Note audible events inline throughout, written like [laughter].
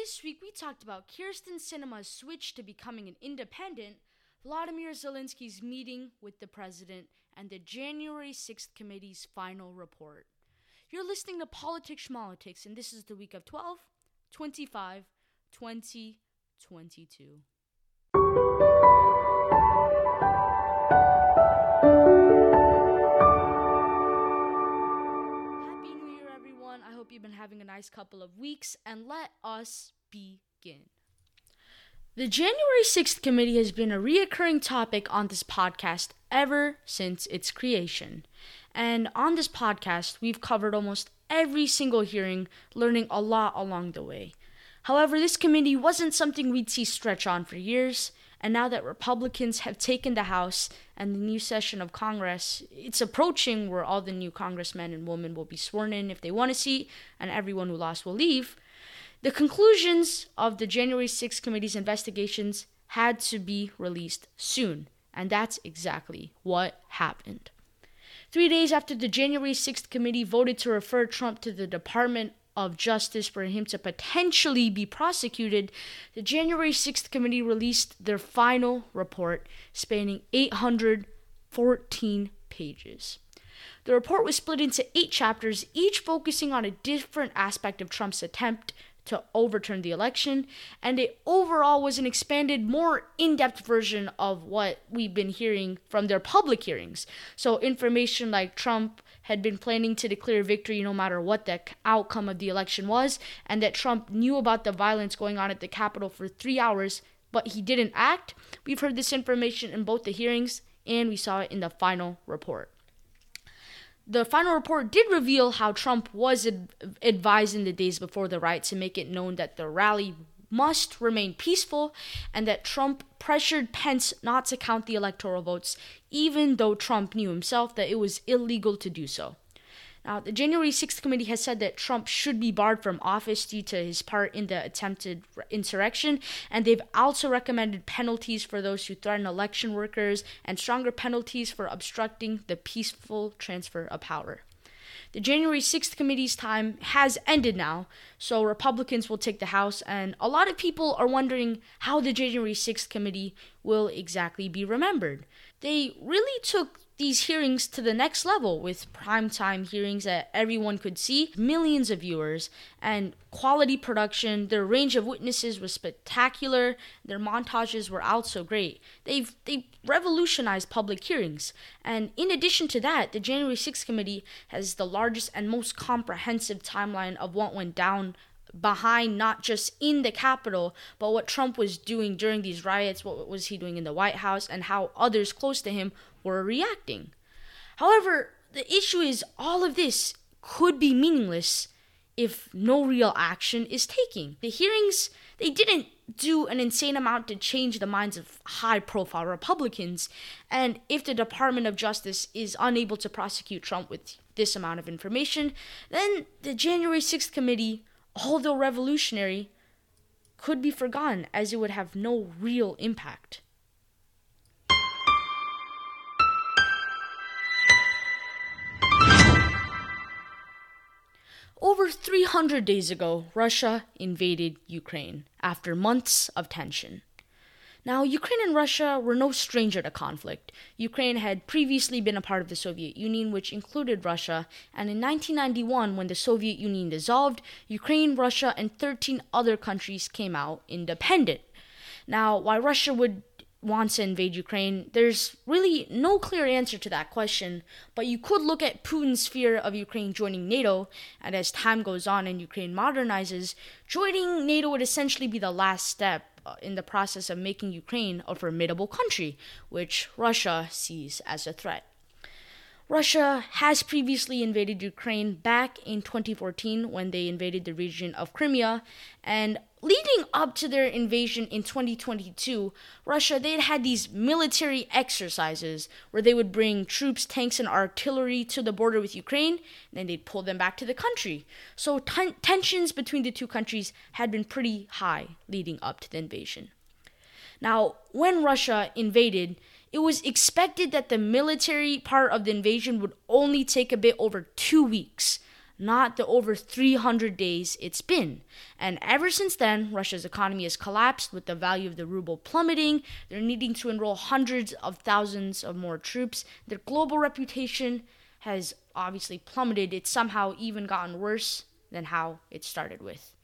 This week we talked about Kyrsten Sinema's switch to becoming an independent, Volodymyr Zelensky's meeting with the president, and the January 6th committee's final report. You're listening to Politics Schmolitics, and this is the week of 12, 25, 20, nice couple of weeks, and let us begin. The January 6th committee has been a reoccurring topic on this podcast ever since its creation. And on this podcast, we've covered almost every single hearing, learning a lot along the way. However, this committee wasn't something we'd see stretch on for years, and now that Republicans have taken the House and the new session of Congress, it's approaching where all the new congressmen and women will be sworn in if they want a seat, and everyone who lost will leave. The conclusions of the January 6th committee's investigations had to be released soon, and that's exactly what happened. Three days after the January 6th committee voted to refer Trump to the Department of Justice for him to potentially be prosecuted, the January 6th committee released their final report spanning 814 pages. The report was split into eight chapters, each focusing on a different aspect of Trump's attempt to overturn the election, and it overall was an expanded, more in depth version of what we've been hearing from their public hearings. So, information like Trump had been planning to declare victory no matter what the outcome of the election was, and that Trump knew about the violence going on at the Capitol for three hours, but he didn't act. We've heard this information in both the hearings and we saw it in the final report the final report did reveal how Trump was ad- advised in the days before the riot to make it known that the rally must remain peaceful and that Trump pressured Pence not to count the electoral votes, even though Trump knew himself that it was illegal to do so. Now, the January 6th committee has said that Trump should be barred from office due to his part in the attempted insurrection, and they've also recommended penalties for those who threaten election workers and stronger penalties for obstructing the peaceful transfer of power. The January 6th committee's time has ended now, so Republicans will take the House, and a lot of people are wondering how the January 6th committee will exactly be remembered. They really took these hearings to the next level with primetime hearings that everyone could see, millions of viewers, and quality production. Their range of witnesses was spectacular. Their montages were also great. They've they revolutionized public hearings. And in addition to that, the January 6th committee has the largest and most comprehensive timeline of what went down behind not just in the Capitol, but what Trump was doing during these riots, what was he doing in the White House, and how others close to him were reacting. However, the issue is all of this could be meaningless if no real action is taken. The hearings, they didn't do an insane amount to change the minds of high profile Republicans, and if the Department of Justice is unable to prosecute Trump with this amount of information, then the January 6th committee although revolutionary, could be forgotten as it would have no real impact. Over 300 days ago, Russia invaded Ukraine after months of tension. Now, Ukraine and Russia were no stranger to conflict. Ukraine had previously been a part of the Soviet Union, which included Russia, and in 1991, when the Soviet Union dissolved, Ukraine, Russia, and 13 other countries came out independent. Now, why Russia would want to invade Ukraine, there's really no clear answer to that question, but you could look at Putin's fear of Ukraine joining NATO, and as time goes on and Ukraine modernizes, joining NATO would essentially be the last step uh, in the process of making Ukraine a formidable country, which Russia sees as a threat. Russia has previously invaded Ukraine back in 2014 when they invaded the region of Crimea, and leading up to their invasion in 2022, Russia they had had these military exercises where they would bring troops, tanks, and artillery to the border with Ukraine, and then they'd pull them back to the country. So ten- tensions between the two countries had been pretty high leading up to the invasion. Now, when Russia invaded, it was expected that the military part of the invasion would only take a bit over two weeks. Not the over 300 days it's been. And ever since then, Russia's economy has collapsed with the value of the ruble plummeting. They're needing to enroll hundreds of thousands of more troops. Their global reputation has obviously plummeted. It's somehow even gotten worse than how it started with.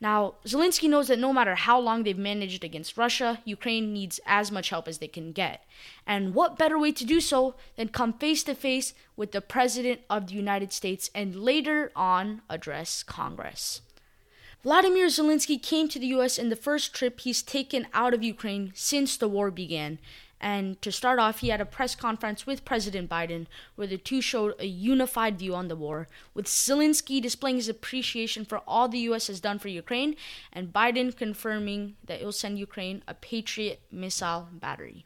Now, Zelensky knows that no matter how long they've managed against Russia, Ukraine needs as much help as they can get. And what better way to do so than come face to face with the President of the United States and later on address Congress? Volodymyr Zelensky came to the US in the first trip he's taken out of Ukraine since the war began, and to start off, he had a press conference with President Biden where the two showed a unified view on the war, with Zelensky displaying his appreciation for all the U.S. has done for Ukraine, and Biden confirming that it will send Ukraine a Patriot missile battery.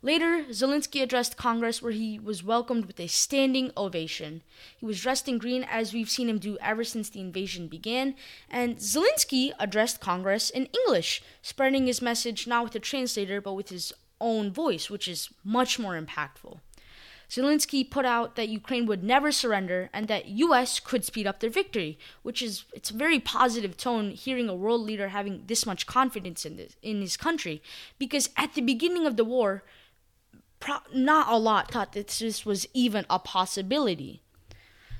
Later, Zelensky addressed Congress where he was welcomed with a standing ovation. He was dressed in green as we've seen him do ever since the invasion began, and Zelensky addressed Congress in English, spreading his message not with a translator but with his own voice, which is much more impactful. Zelensky put out that Ukraine would never surrender and that US could speed up their victory, which is it's a very positive tone hearing a world leader having this much confidence in this in his country because at the beginning of the war pro- not a lot thought that this was even a possibility.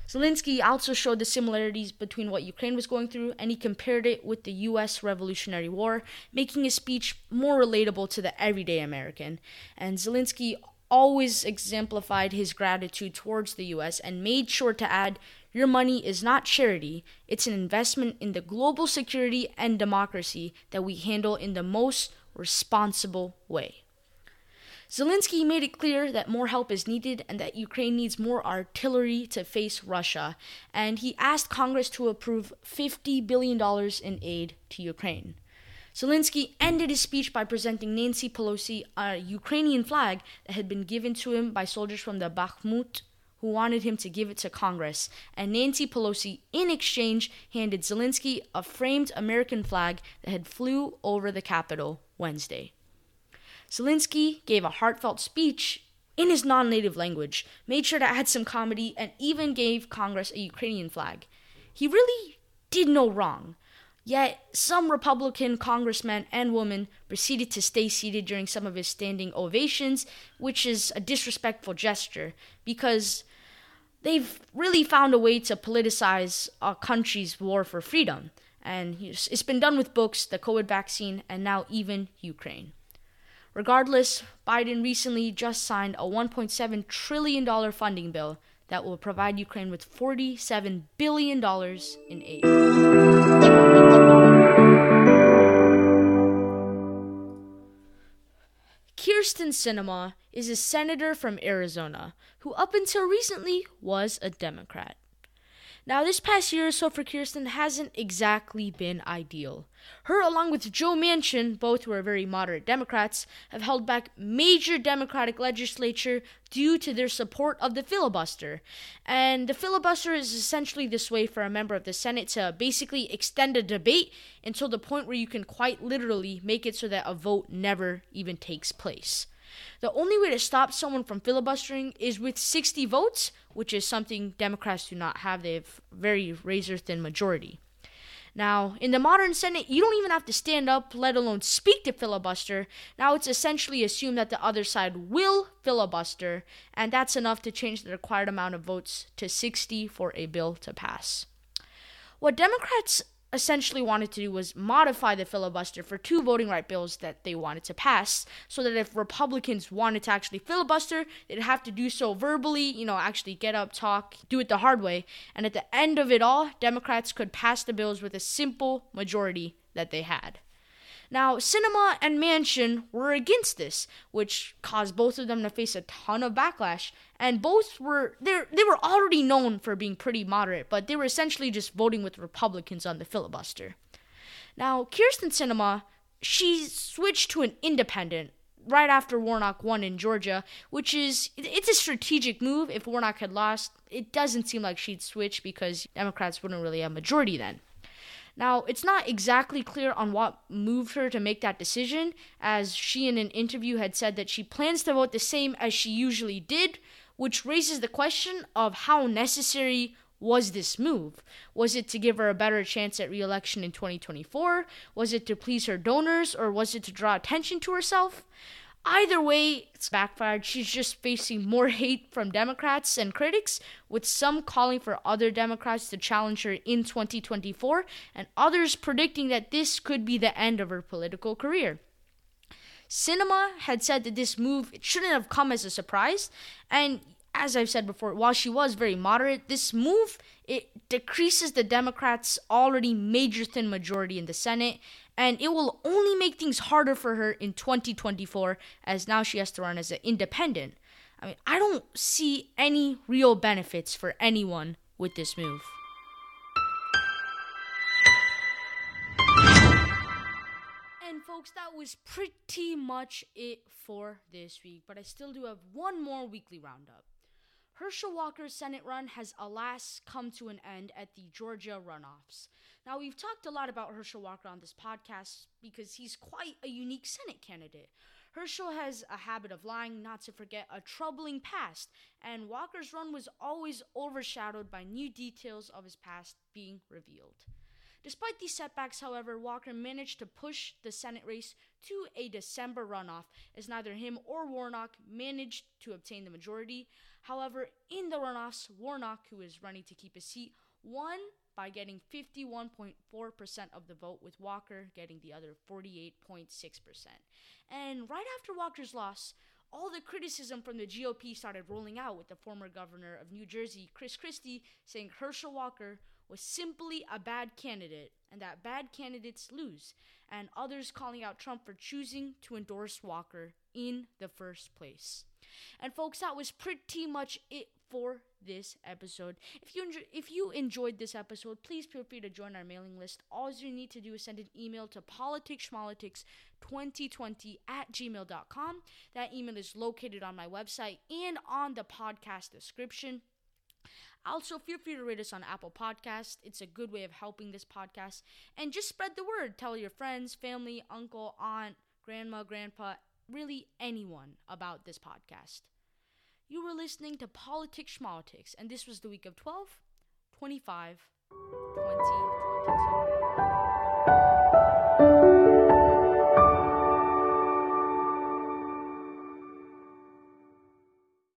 Zelensky also showed the similarities between what Ukraine was going through and he compared it with the US Revolutionary War, making his speech more relatable to the everyday American. And Zelensky always exemplified his gratitude towards the US and made sure to add your money is not charity, it's an investment in the global security and democracy that we handle in the most responsible way. Zelensky made it clear that more help is needed and that Ukraine needs more artillery to face Russia, and he asked Congress to approve $50 billion in aid to Ukraine. Zelensky ended his speech by presenting Nancy Pelosi a Ukrainian flag that had been given to him by soldiers from the Bakhmut who wanted him to give it to Congress, and Nancy Pelosi, in exchange, handed Zelensky a framed American flag that had flew over the Capitol Wednesday. Zelensky gave a heartfelt speech in his non native language, made sure to add some comedy, and even gave Congress a Ukrainian flag. He really did no wrong. Yet, some Republican congressmen and women proceeded to stay seated during some of his standing ovations, which is a disrespectful gesture because they've really found a way to politicize a country's war for freedom. And it's been done with books, the COVID vaccine, and now even Ukraine. Regardless, Biden recently just signed a $1.7 trillion funding bill that will provide Ukraine with $47 billion in aid. Kyrsten Sinema is a senator from Arizona who, up until recently, was a Democrat. Now, this past year or so for Kyrsten hasn't exactly been ideal. Her, along with Joe Manchin, both who are very moderate Democrats, have held back major Democratic legislature due to their support of the filibuster. And the filibuster is essentially this way for a member of the Senate to basically extend a debate until the point where you can quite literally make it so that a vote never even takes place. The only way to stop someone from filibustering is with 60 votes, which is something Democrats do not have. They have very razor thin majority. Now, in the modern Senate, you don't even have to stand up, let alone speak to filibuster. Now it's essentially assumed that the other side will filibuster, and that's enough to change the required amount of votes to 60 for a bill to pass. What Democrats essentially wanted to do was modify the filibuster for two voting right bills that they wanted to pass so that if Republicans wanted to actually filibuster, they'd have to do so verbally, you know, actually get up, talk, do it the hard way. And at the end of it all, Democrats could pass the bills with a simple majority that they had. Now, Sinema and Manchin were against this, which caused both of them to face a ton of backlash. And both were they they were already known for being pretty moderate, but they were essentially just voting with Republicans on the filibuster. Now, Kyrsten Sinema, she switched to an independent right after Warnock won in Georgia, which is it's a strategic move. If Warnock had lost, it doesn't seem like she'd switch because Democrats wouldn't really have a majority then. Now, it's not exactly clear on what moved her to make that decision, as she in an interview had said that she plans to vote the same as she usually did, which raises the question of how necessary was this move? Was it to give her a better chance at re-election in 2024? Was it to please her donors or was it to draw attention to herself? Either way, it's backfired. She's just facing more [laughs] hate from Democrats and critics, with some calling for other Democrats to challenge her in 2024, and others predicting that this could be the end of her political career. Sinema had said that this move shouldn't have come as a surprise, and as I've said before, while she was very moderate, this move it decreases the Democrats' already major thin majority in the Senate, and it will only make things harder for her in 2024 as now she has to run as an independent. I mean, I don't see any real benefits for anyone with this move. And folks, that was pretty much it for this week, but I still do have one more weekly roundup. Herschel Walker's Senate run has alas come to an end at the Georgia runoffs. Now, we've talked a lot about Herschel Walker on this podcast because he's quite a unique Senate candidate. Herschel has a habit of lying, not to forget a troubling past, and Walker's run was always overshadowed by new details of his past being revealed. Despite these setbacks, however, Walker managed to push the Senate race to a December runoff, as neither him or Warnock managed to obtain the majority. However, in the runoffs, Warnock, who is running to keep his seat, won by getting 51.4% of the vote, with Walker getting the other 48.6%. And right after Walker's loss, all the criticism from the GOP started rolling out, with the former governor of New Jersey, Chris Christie, saying Herschel Walker was simply a bad candidate and that bad candidates lose, and others calling out Trump for choosing to endorse Walker in the first place. And folks, that was pretty much it for this episode. If you enjoy, if you enjoyed this episode, please feel free to join our mailing list. All you need to do is send an email to politicsschmolitics2020 at gmail.com. That email is located on my website and on the podcast description. Also, feel free to rate us on Apple Podcast. It's a good way of helping this podcast. And just spread the word. Tell your friends, family, uncle, aunt, grandma, grandpa, really anyone about this podcast. You were listening to Politics Schmolitics, and this was the week of 12, 25, 2022.